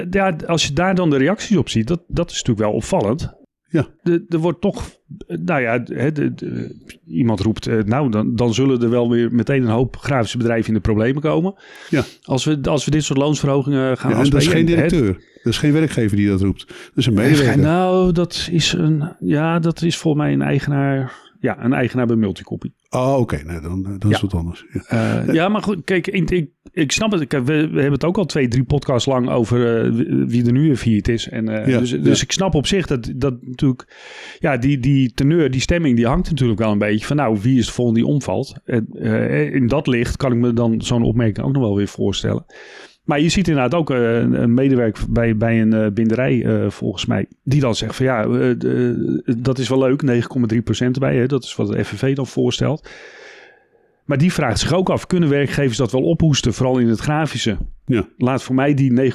Ja, als je daar dan de reacties op ziet, dat, dat is natuurlijk wel opvallend. Ja. Er wordt toch, nou ja, hè, de, de- iemand roept, eh, nou dan, dan zullen er wel weer meteen een hoop grafische bedrijven in de problemen komen. Ja. Als we, als we dit soort loonsverhogingen gaan ja, dat is geen directeur. Dat is geen werkgever die dat roept. Dat is een medewerker. Nou, dat is een. Ja, dat is volgens mij een eigenaar. Ja, een eigenaar bij Multicopy. Oh, oké. Nee, dan, dan is het anders. Ja. Eh, ja, maar goed, kijk, ik, ik, ik snap het. We, we hebben het ook al twee, drie podcasts lang over eh, wie- er nu in viert is. En, eh, Ja, dus dus ik snap op zich dat, dat natuurlijk. Ja, die, die teneur, die stemming, die hangt natuurlijk wel een beetje van. Nou, wie is de volgende die omvalt? En, in dat licht kan ik me dan zo'n opmerking ook nog wel weer voorstellen. Maar je ziet inderdaad ook eh, een, medewerker bij, bij een eh, binderij, eh, volgens mij, die dan zegt van ja, dat is wel leuk, 9,3% erbij. Hè? Dat is wat de FNV dan voorstelt. Maar die vraagt zich ook af, kunnen werkgevers dat wel ophoesten, vooral in het grafische? Ja. Laat voor mij die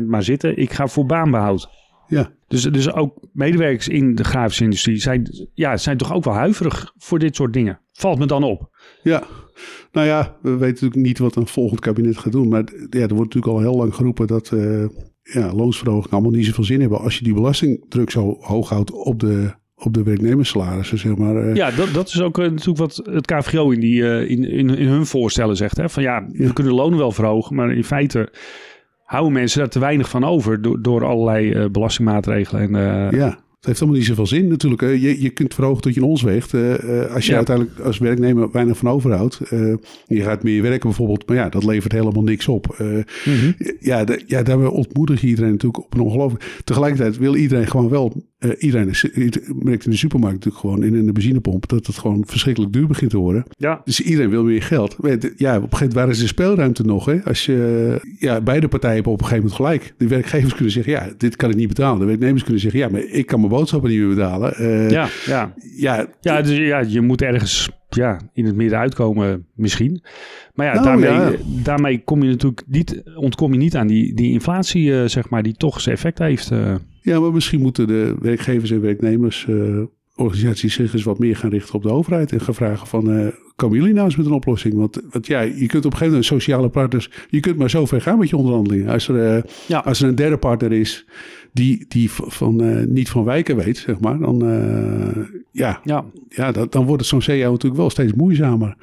9,3% maar zitten. Ik ga voor baanbehoud. Ja. Dus, dus ook medewerkers in de grafische industrie zijn, ja, zijn toch ook wel huiverig voor dit soort dingen. Valt me dan op. Ja, nou ja, we weten natuurlijk niet wat een volgend kabinet gaat doen. Maar ja, er wordt natuurlijk al heel lang geroepen dat eh ja, loonsverhogingen allemaal niet zoveel zin hebben. Als je die belastingdruk zo hoog houdt op de, op de werknemerssalarissen, zeg maar. eh, Ja, dat, dat is ook eh, natuurlijk wat het KVO in, die, in, in, in hun voorstellen zegt. Hè? Van ja, we Ja. kunnen de lonen wel verhogen, maar in feite houden mensen daar te weinig van over door, door allerlei eh, belastingmaatregelen. En, eh, ja. Het heeft allemaal niet zoveel zin natuurlijk. Je, je kunt verhogen tot je in ons weegt. Eh, eh, als je Ja. uiteindelijk als werknemer weinig van overhoudt. eh, je gaat meer werken bijvoorbeeld. Maar ja, dat levert helemaal niks op. Mhm. Ja, de, ja, ontmoedig je iedereen natuurlijk op een ongelooflijk. Tegelijkertijd wil iedereen gewoon wel. iedereen merkt in de supermarkt natuurlijk gewoon in, in de benzinepomp dat het gewoon verschrikkelijk duur begint te worden. ja, Dus iedereen wil meer geld. Ja, op een gegeven moment waar is de speelruimte nog? Hè? Als je, ja, beide partijen hebben op een gegeven moment gelijk. De werkgevers kunnen zeggen, ja, dit kan ik niet betalen. De werknemers kunnen zeggen, ja, maar ik kan mijn boodschappen niet meer betalen. Eh, ja, ja. ja, Ja, dus ja, je moet ergens ja, in het midden uitkomen misschien. Maar ja, Nou, daarmee, ja. daarmee kom je natuurlijk niet, ontkom je niet aan die, die inflatie, eh, zeg maar, die toch zijn effect heeft. eh. Ja, maar misschien moeten de werkgevers en werknemers organisaties zich eens wat meer gaan richten op de overheid en gaan vragen van komen jullie nou eens met een oplossing? Want, want ja, je kunt op een gegeven moment sociale partners, je kunt maar zo ver gaan met je onderhandelingen. Als er, Ja. als er een derde partner is die, die van, eh, niet van wijken weet, zeg maar, dan, eh, ja, ja. ja, dat, dan wordt het zo'n CEO natuurlijk wel steeds moeizamer.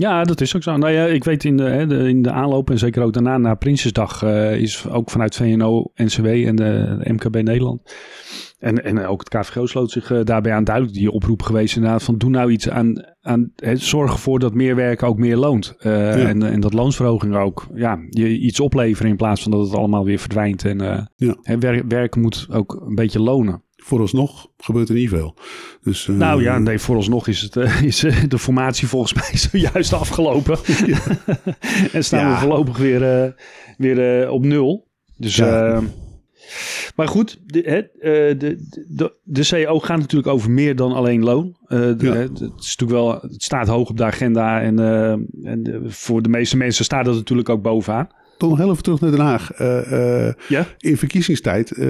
Ja, dat is ook zo. Nou ja, ik weet in de, hè, de, in de aanloop en zeker ook daarna na Prinsjesdag eh, is ook vanuit VNO, NCW en de, MKB Nederland. En, en ook het KVGO sloot zich eh, daarbij aan duidelijk die oproep geweest inderdaad van doe nou iets aan, aan zorg ervoor dat meer werken ook meer loont. Eh, en, en dat loonsverhoging ook ja, je iets opleveren in plaats van dat het allemaal weer verdwijnt. En eh, Ja. hè, wer- werken moet ook een beetje lonen. Vooralsnog gebeurt er niet veel. Dus, Nou ja, nee, vooralsnog is, het, *laughs* is de formatie volgens mij *laughs* zojuist afgelopen. *laughs* en staan Ja. we voorlopig weer, weer op nul. Dus, Ja. Maar goed, de, hè, eh, de, de, de CEO gaat natuurlijk over meer dan alleen loon. De- Ja. hè, het, is natuurlijk wel, het staat hoog op de agenda en, eh, en voor de meeste mensen staat dat natuurlijk ook bovenaan. Dan nog heel even terug naar Den Haag. Eh, eh, Ja? in verkiezingstijd, eh,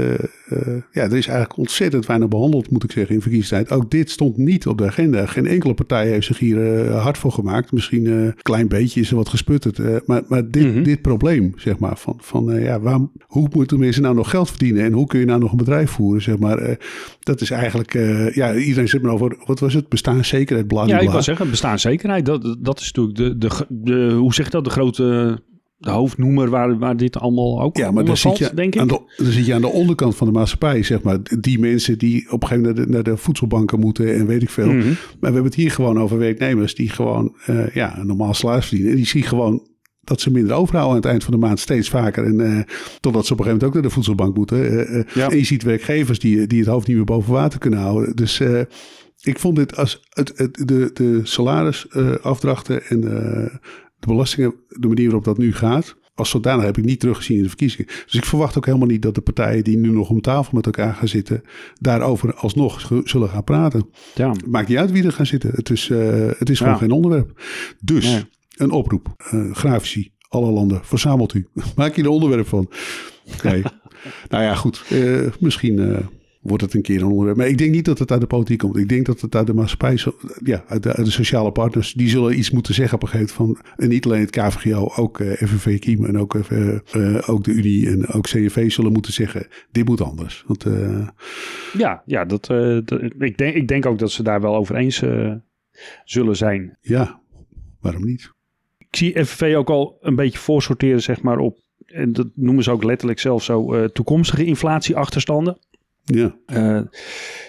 ja, er is eigenlijk ontzettend weinig behandeld, moet ik zeggen, in verkiezingstijd. Ook dit stond niet op de agenda. Geen enkele partij heeft zich hier hard voor gemaakt. Misschien een klein beetje is er wat gesputterd. maar maar dit, Mhm. dit probleem, zeg maar, van, van ja, waarom, hoe moeten mensen nou nog geld verdienen en hoe kun je nou nog een bedrijf voeren, zeg maar. dat is eigenlijk, ja, iedereen zit maar over, wat was het, bestaanszekerheid, bla, bla, Ja, ik wil zeggen, bestaanszekerheid. Dat, dat is natuurlijk de, de, de, hoe zeg je dat, de grote de hoofdnoemer waar, waar dit allemaal ook Ja, maar dan zit, je denk ik. aan de, dan zit je aan de onderkant van de maatschappij, zeg maar. Die mensen die op een gegeven moment naar de, naar de voedselbanken moeten en weet ik veel. Mhm. Maar we hebben het hier gewoon over werknemers die gewoon eh, ja, een normaal salaris verdienen. En die zien gewoon dat ze minder overhouden aan het eind van de maand steeds vaker. En uh, totdat ze op een gegeven moment ook naar de voedselbank moeten. Uh, ja. En je ziet werkgevers die, die het hoofd niet meer boven water kunnen houden. Dus ik vond dit als het, het, de, de salarisafdrachten en de belastingen, de manier waarop dat nu gaat. Als zodanig heb ik niet teruggezien in de verkiezingen. Dus ik verwacht ook helemaal niet dat de partijen die nu nog om tafel met elkaar gaan zitten, daarover alsnog zullen gaan praten. Ja. Maakt niet uit wie er gaan zitten. Het is, het is gewoon geen onderwerp. Dus een oproep. grafici, alle landen, verzamelt u. *laughs* Maak je er onderwerp van. Oké. *laughs* nou ja, goed. Uh, misschien uh, wordt het een keer een onderwerp. Maar ik denk niet dat het uit de politiek komt. Ik denk dat het uit de maatschappij, ja, uit de, uit de sociale partners, die zullen iets moeten zeggen op een gegeven moment van, en niet alleen het KVGO, ook uh, FNV Kiem en ook, ook de Unie en ook CNV zullen moeten zeggen, dit moet anders. Want, ja, ja dat, dat, ik, denk, ik denk ook dat ze daar wel over eens zullen zijn. Ja, waarom niet? ik zie FNV ook al een beetje voorsorteren, zeg maar, op, en dat noemen ze ook letterlijk zelf zo, uh, toekomstige inflatieachterstanden. Ja. Uh,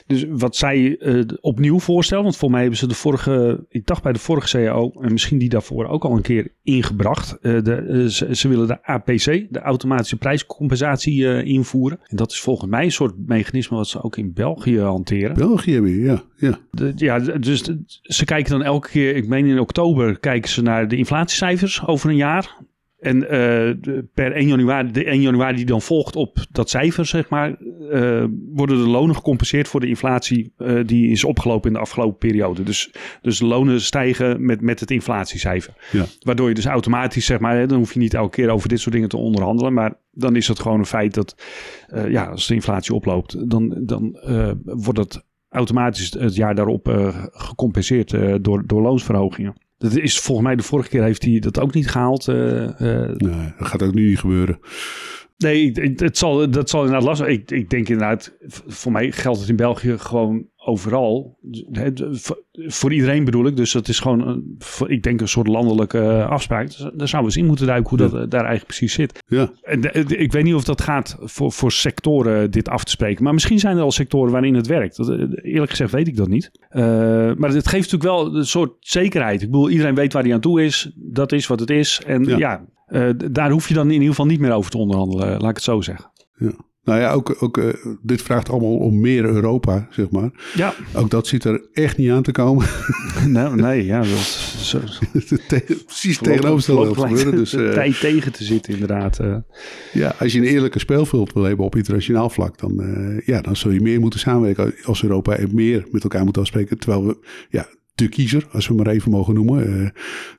dus wat zij uh, opnieuw voorstellen, want voor mij hebben ze de vorige, ik dacht bij de vorige CAO en misschien die daarvoor ook al een keer ingebracht. Uh, de, ze, ze, willen de APC, de automatische prijscompensatie, invoeren. En dat is volgens mij een soort mechanisme wat ze ook in België hanteren. België weer, ja. Ja, de, ja dus ze kijken dan elke keer, ik meen in oktober, kijken ze naar de inflatiecijfers over een jaar. En uh, per 1 januari, de 1 januari die dan volgt op dat cijfer, zeg maar, uh, worden de lonen gecompenseerd voor de inflatie uh, die is opgelopen in de afgelopen periode. Dus, dus de lonen stijgen met, met het inflatiecijfer. Ja. Waardoor je dus automatisch, zeg maar, dan hoef je niet elke keer over dit soort dingen te onderhandelen. Maar dan is het gewoon een feit dat, ja, als de inflatie oploopt, dan, dan wordt het automatisch het jaar daarop gecompenseerd door, door loonsverhogingen. Dat is volgens mij de vorige keer heeft hij dat ook niet gehaald. Uh, uh, nee, dat gaat ook nu niet gebeuren. Nee, het zal, dat zal inderdaad lastig. Ik, ik denk inderdaad, voor mij geldt het in België gewoon overal. Voor iedereen bedoel ik. Dus dat is gewoon, ik denk, een soort landelijke afspraak. Dus daar zouden we eens in moeten duiken hoe dat daar eigenlijk precies zit. Ja. En ik weet niet of dat gaat voor, voor sectoren dit af te spreken. Maar misschien zijn er al sectoren waarin het werkt. eerlijk gezegd weet ik dat niet. Uh, maar het geeft natuurlijk wel een soort zekerheid. Ik bedoel, iedereen weet waar hij aan toe is. Dat is wat het is. En ja, ja uh, daar hoef je dan in ieder geval niet meer over te onderhandelen. Laat ik het zo zeggen. Ja. Nou ja, ook, ook uh, dit vraagt allemaal om meer Europa, zeg maar. Ja. Ook dat zit er echt niet aan te komen. *laughs* nou, nee, ja. Dat is zo, *laughs* precies tegenovergestelde gebeuren. Dus, uh, *laughs* tijd tegen te zitten, inderdaad. Uh. Ja, als je een eerlijke speelveld wil hebben op internationaal vlak, dan, ja, dan zul je meer moeten samenwerken als Europa en meer met elkaar moeten afspreken. Terwijl we, ja, de kiezer, als we maar even mogen noemen, uh,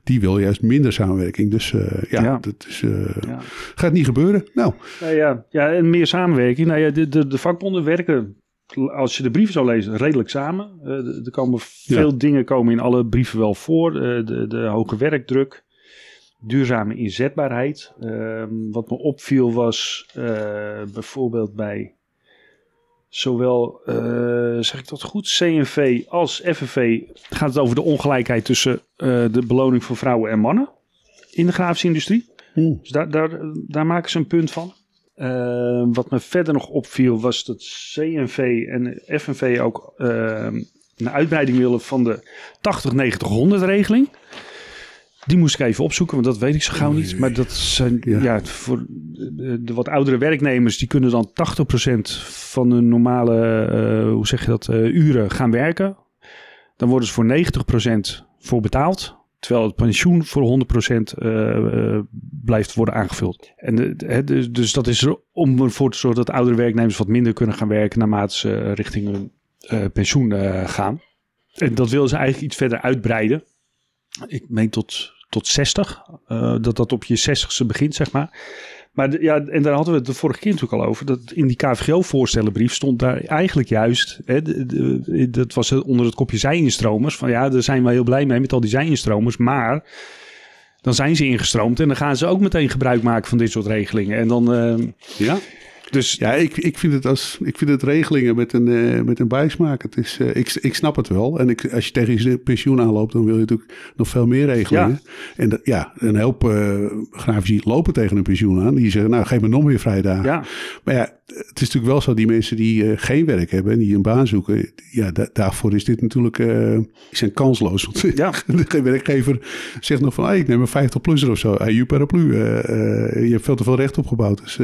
die wil juist minder samenwerking. Dus uh, ja, ja, dat is, uh, ja. gaat niet gebeuren. Nou. nou. ja, ja, en meer samenwerking. Nou ja, de, de, de vakbonden werken, als je de brieven zou lezen, redelijk samen. er komen veel ja. dingen komen in alle brieven wel voor. de, de hoge werkdruk, duurzame inzetbaarheid. Ehm, wat me opviel was bijvoorbeeld bij zowel, uh, zeg ik dat goed, CNV als FNV gaat het over de ongelijkheid tussen uh, de beloning voor vrouwen en mannen in de grafische industrie. Hmm. Dus daar, daar, daar maken ze een punt van. Uh, wat me verder nog opviel was dat CNV en FNV ook een uitbreiding willen van de 80-90-100 regeling. Die moest ik even opzoeken, want dat weet ik zo gauw niet. Maar dat zijn ja. voor de, wat oudere werknemers, die kunnen dan 80% van hun normale, uh, hoe zeg je dat, uh, uren gaan werken. Dan worden ze voor 90% voor betaald. Terwijl het pensioen voor 100% uh, blijft worden aangevuld. En de, dus, dus dat is er om ervoor te zorgen dat oudere werknemers wat minder kunnen gaan werken naarmate ze richting hun pensioen gaan. En dat willen ze eigenlijk iets verder uitbreiden ik meen tot, tot 60. Uh, dat dat op je 60ste begint, zeg maar. Maar ja, en daar hadden we het de vorige keer natuurlijk al over. Dat in die KVGO-voorstellenbrief stond daar eigenlijk juist. Hè, dat was onder het kopje zijinstromers. Van ja, daar zijn we heel blij mee met al die zijinstromers. Maar dan zijn ze ingestroomd. En dan gaan ze ook meteen gebruik maken van dit soort regelingen. En dan. Uh, ja. Dus Ja, ik, ik, vind het als, ik vind het regelingen met een, eh, met een bijsmaak. Het is, eh, ik, ik snap het wel. En ik, als je tegen je pensioen aanloopt, dan wil je natuurlijk nog veel meer regelingen. En dat, ja, een hoop eh grafici lopen tegen een pensioen aan. Die zeggen, nou, geef me nog meer vrijdagen. ja, Maar ja, het is natuurlijk wel zo, die mensen die geen werk hebben en die een baan zoeken, ja, da- daarvoor is dit natuurlijk, die zijn kansloos. Want Ja. *laughs* de werkgever zegt nog van, hey, ik neem een 50-plusser of zo. Hey, you paraplu, je hebt veel te veel recht opgebouwd. Dus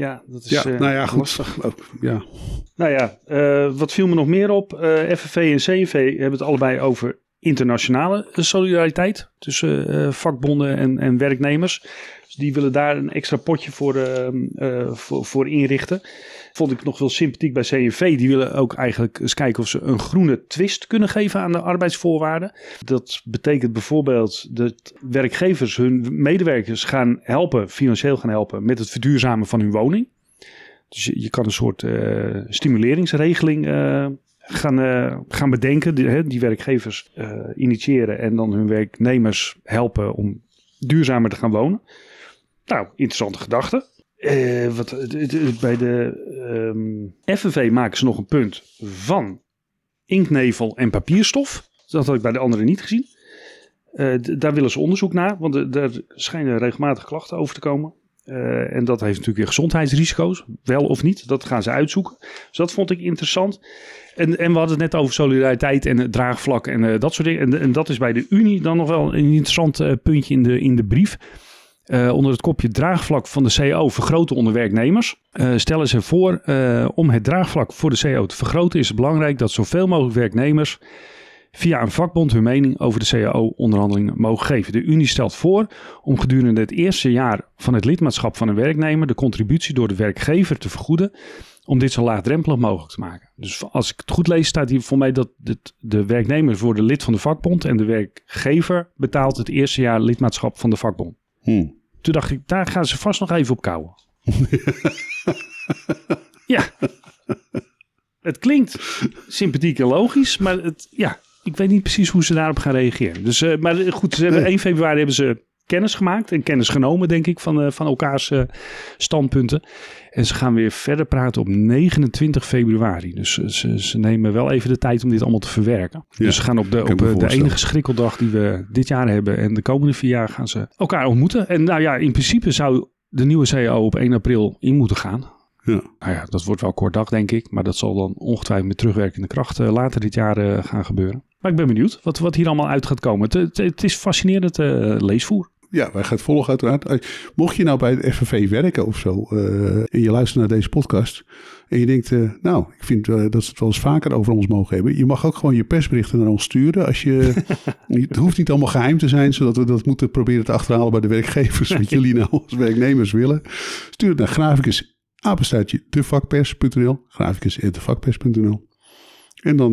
ja, dat is ja, eh, nou ja, goed. lastig. Ook, ja. Nou ja, eh, wat viel me nog meer op? Eh FNV en CNV hebben het allebei over internationale solidariteit tussen vakbonden en, en werknemers. Dus die willen daar een extra potje voor, voor, voor inrichten. Vond ik nog wel sympathiek bij CNV. Die willen ook eigenlijk eens kijken of ze een groene twist kunnen geven aan de arbeidsvoorwaarden. Dat betekent bijvoorbeeld dat werkgevers hun medewerkers gaan helpen, financieel gaan helpen met het verduurzamen van hun woning. Dus je, kan een soort eh, stimuleringsregeling eh, gaan, eh, gaan bedenken. Die, hè, die werkgevers initiëren en dan hun werknemers helpen om duurzamer te gaan wonen. Nou, interessante gedachte. Eh, wat, bij de ehm, FNV maken ze nog een punt van inknevel en papierstof. Dat had ik bij de anderen niet gezien. Eh, daar willen ze onderzoek naar, want er- daar schijnen regelmatig klachten over te komen. Eh, en dat heeft natuurlijk weer gezondheidsrisico's, wel of niet. Dat gaan ze uitzoeken. Dus dat vond ik interessant. En, en we hadden het net over solidariteit en draagvlak en dat soort dingen. En, dat is bij de Unie dan nog wel een interessant puntje in de, in de brief. Eh, onder het kopje draagvlak van de CO vergroten onder werknemers. eh, stellen ze voor eh, om het draagvlak voor de CO te vergroten is het belangrijk dat zoveel mogelijk werknemers via een vakbond hun mening over de CAO-onderhandelingen mogen geven. De Unie stelt voor om gedurende het eerste jaar van het lidmaatschap van een werknemer de contributie door de werkgever te vergoeden om dit zo laagdrempelig mogelijk te maken. Dus als ik het goed lees, staat hier voor mij dat het- de werknemers worden lid van de vakbond en de werkgever betaalt het eerste jaar lidmaatschap van de vakbond. Hm. Toen dacht ik, daar gaan ze vast nog even op kouwen. *laughs* ja. Het klinkt sympathiek en logisch, maar het, ja, ik weet niet precies hoe ze daarop gaan reageren. Dus, eh, maar goed, ze hebben Nee. 1 februari hebben ze kennis gemaakt en kennis genomen, denk ik, van, eh, van elkaars eh, standpunten. En ze gaan weer verder praten op 29 februari. Dus eh, ze, ze nemen wel even de tijd om dit allemaal te verwerken. Ja, dus ze gaan op, de, op de enige schrikkeldag die we dit jaar hebben en de komende vier jaar gaan ze elkaar ontmoeten. En nou ja, in principe zou de nieuwe CAO op 1 april in moeten gaan. Ja. Nou ja, dat wordt wel kort dag, denk ik. Maar dat zal dan ongetwijfeld met terugwerkende kracht later dit jaar gaan gebeuren. Maar ik ben benieuwd wat, wat hier allemaal uit gaat komen. Het, het, het is fascinerend leesvoer. Ja, wij gaan het volgen uiteraard. Mocht je nou bij het FNV werken of zo eh, en je luistert naar deze podcast en je denkt, eh, nou, ik vind eh, dat ze het wel eens vaker over ons mogen hebben. Je mag ook gewoon je persberichten naar ons sturen. Als je, *laughs* het hoeft niet allemaal geheim te zijn, zodat we dat moeten proberen te achterhalen bij de werkgevers. Wat *laughs* jullie nou als werknemers willen. Stuur het naar graficus apenstaartje devakpers.nl graficus.devakpers.nl En dan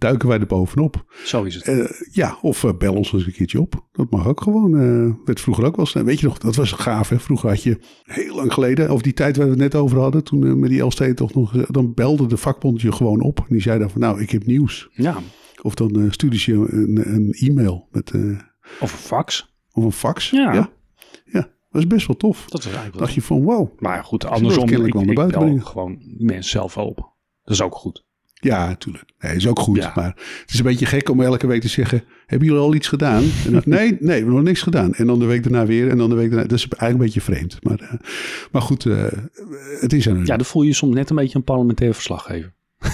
duiken wij er bovenop. Zo is het. Eh, ja, of eh, bel ons eens een keertje op. Dat mag ook gewoon. eh werd vroeger ook wel eens. Weet je nog, dat was gaaf hè. Vroeger had je heel lang geleden, over die tijd waar we het net over hadden, toen met die Elstede toch nog, dan belde de vakbond je gewoon op. En die zei dan van, nou, ik heb nieuws. Ja, Of dan stuurde ze je een, een e-mail met, of een fax. of een fax. Ja. ja. Ja, dat is best wel tof. Dat is eigenlijk wel. dacht je van, wow. Maar goed, andersom, ik, wel naar ik buiten bel gewoon mensen zelf wel op. Dat is ook goed. Ja, natuurlijk. Nee, is ook goed. Ja. Maar het is een beetje gek om elke week te zeggen: Hebben jullie al iets gedaan? En dan, nee, nee, we hebben nog niks gedaan. En dan de week daarna weer. En dan de week daarna. Dat is eigenlijk een beetje vreemd. Maar, eh, maar goed, eh, het is een Ja, dan voel je soms net een beetje een parlementair verslaggever. *laughs*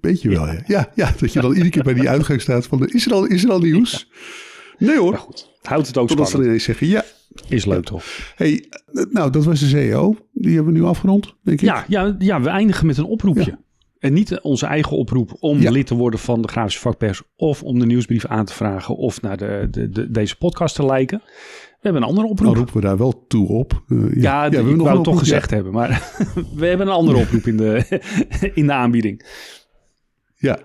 beetje wel. Ja. Ja, ja, dat je dan iedere keer bij die uitgang staat: van, Is er al, is er al nieuws? Nee hoor. Maar goed, houdt het ook Totdat spannend. ineens zeggen: Ja, Is leuk toch? hey, eh, nou, dat was de CEO. Die hebben we nu afgerond, denk ik. Ja, ja, ja, we eindigen met een oproepje. En niet onze eigen oproep om Ja. lid te worden van de Grafische Vakpers. Of om de nieuwsbrief aan te vragen. Of naar de, de, de, deze podcast te liken. We hebben een andere Dan oproep. roepen we daar wel toe op. Eh, ja, ja, ik we hebben nog het toch gezegd hebben. Maar *laughs* we hebben een andere oproep in de, *laughs* in de aanbieding. Ja.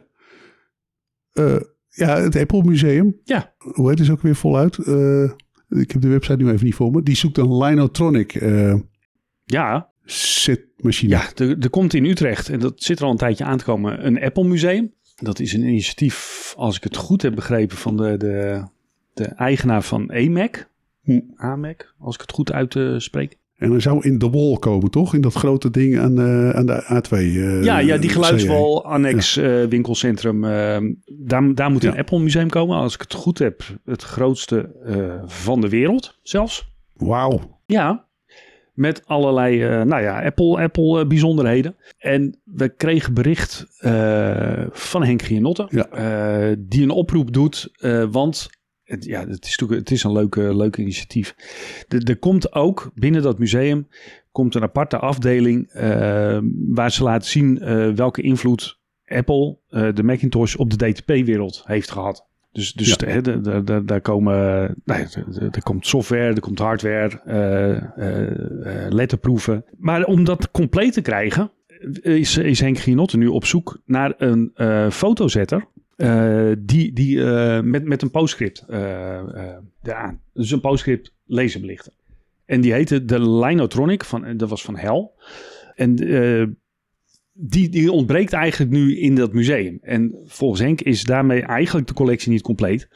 Ja. Eh, ja, het Apple Museum. Ja, hoe heet het ook weer voluit? Eh, ik heb de website nu even niet voor me. Die zoekt een Linotronic ja, setmachine. Ja, er, er komt in Utrecht, en dat zit er al een tijdje aan te komen, een Apple Museum. Dat is een initiatief, als ik het goed heb begrepen, van de, de, de eigenaar van AMAC. Hm. AMAC, als ik het goed uitspreek. En dan zou in de wall komen, toch? In dat grote ding aan, uh, aan de A2. Uh, ja, ja, die geluidswal, annex ja. uh, winkelcentrum. Daar, daar moet een Apple museum komen. Als ik het goed heb, het grootste van de wereld zelfs. Wauw. Ja, met allerlei, nou ja, Apple, Apple bijzonderheden. En we kregen bericht van Henk Gianotte. Ja. die een oproep doet, want het, ja, het is, het is een leuke, leuk initiatief. Er komt ook binnen dat museum komt een aparte afdeling waar ze laten zien welke invloed Apple, de Macintosh, op de DTP-wereld heeft gehad. Dus, dus ja. daar komen, nou, er komt software, er komt hardware, letterproeven. Maar om dat compleet te krijgen, is, is Henk Gienotte nu op zoek naar een fotozetter uh, die, die uh, met, met een postscript eraan. Dus een postscript laserbelichten. En die heette de Linotronic, van, dat was van Hel. En die, die ontbreekt eigenlijk nu in dat museum. En volgens Henk is daarmee eigenlijk de collectie niet compleet.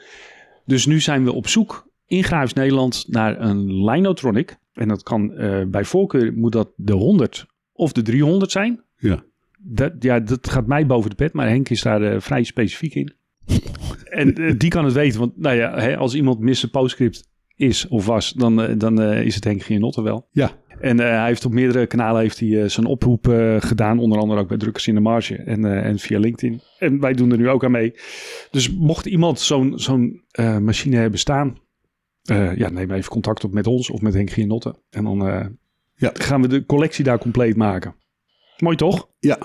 Dus nu zijn we op zoek in Graafs Nederland naar een Linotronic. En dat kan bij voorkeur moet dat de 100 of de 300 zijn. Ja dat, ja, dat gaat mij boven de pet, maar Henk is daar uh, vrij specifiek in. *laughs* en uh, die kan het weten, want nou ja, hè, als iemand Mr. Postscript is of was, dan, dan is het Henk Gianotte wel. Ja. En hij heeft op meerdere kanalen heeft hij, zijn oproep gedaan, onder andere ook bij Drukkers in de Marge en, en via LinkedIn. En wij doen er nu ook aan mee. Dus mocht iemand zo'n zo'n machine hebben staan, ja, neem even contact op met ons of met Henk Gianotte. En dan ja. gaan we de collectie daar compleet maken. Mooi toch? Ja.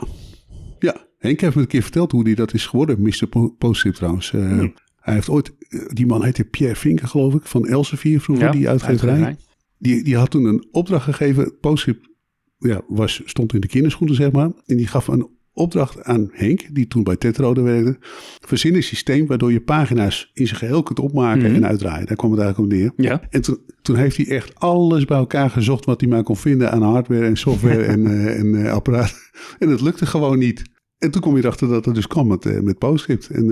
Ja. Henk heeft me een keer verteld hoe hij dat is geworden, Mr. Postscript trouwens. Hmm. Hij heeft ooit, die man heette Pierre Vinker geloof ik, van Elsevier vroeger, ja, die uitgeverij. Die, die had toen een opdracht gegeven, Postscript ja, was, stond in de kinderschoenen zeg maar. En die gaf een opdracht aan Henk, die toen bij Tetrode werkte. Verzin een systeem waardoor je pagina's in zijn geheel kunt opmaken mm-hmm. en uitdraaien. Daar kwam het eigenlijk om neer. Ja. En toen, toen heeft hij echt alles bij elkaar gezocht wat hij maar kon vinden aan hardware en software *laughs* en, uh, en uh, apparaat. En het lukte gewoon niet. En toen kom je erachter dat het dus kwam met, uh, met PostScript. En,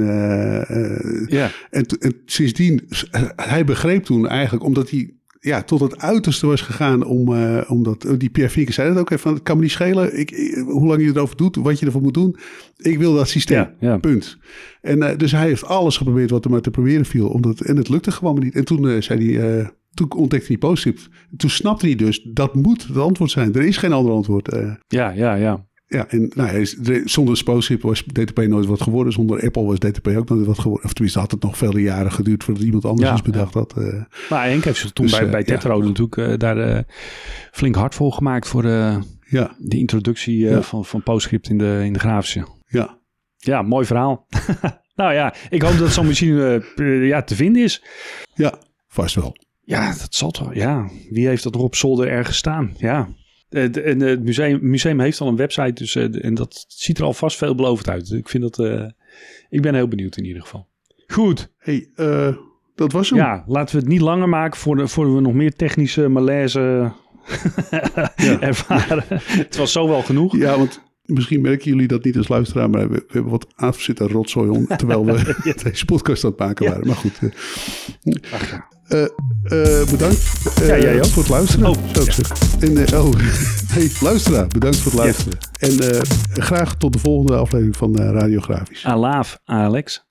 ja. en, en sindsdien, hij begreep toen eigenlijk, omdat hij ja, tot het uiterste was gegaan om, uh, omdat die Pierre Vinken zei het ook even, het kan me niet schelen ik, hoe lang je erover doet, wat je ervoor moet doen. Ik wil dat systeem, ja, ja. punt. En uh, dus hij heeft alles geprobeerd wat er maar te proberen viel, omdat, en het lukte gewoon niet. En toen uh, zei hij, toen ontdekte hij PostScript. Toen snapte hij dus, dat moet het antwoord zijn. Er is geen ander antwoord. ja, ja, ja. Ja, en nou, zonder Sposip was DTP nooit wat geworden. Zonder Apple was DTP ook nooit wat geworden. Of tenminste had het nog vele jaren geduurd voordat iemand anders ja, bedacht had. Uh, maar Henk heeft zich toen dus, bij, uh, bij Tetro ja. natuurlijk uh, daar flink hard voor gemaakt voor ja. de introductie van, van PostScript in de, in de grafische. Ja. Ja, mooi verhaal. *laughs* nou ja, ik hoop dat zo'n machine ja, te vinden is. Ja, vast wel. Ja, dat zal toch. Ja, wie heeft dat nog op zolder ergens staan? Ja, en het museum, museum heeft al een website, dus, uh, en dat ziet er alvast veelbelovend uit. Ik vind dat, ik ben heel benieuwd in ieder geval. Goed. Hey, uh, dat was hem. Ja, laten we het niet langer maken voor we nog meer technische malaise *laughs* ervaren. *laughs* het was zo wel genoeg. Ja, want misschien merken jullie dat niet als luisteraar, maar we, we hebben wat afzitten rotzooi om, terwijl we *laughs* ja. deze podcast aan het maken waren. Maar goed. Ach, ja. Uh, uh, bedankt uh, ja, jij ook. voor het luisteren. Oh, zo ja. en, oh, *laughs* hey, luisteraar, bedankt voor het luisteren. En graag tot de volgende aflevering van Radiografisch. Alaaf, Alex.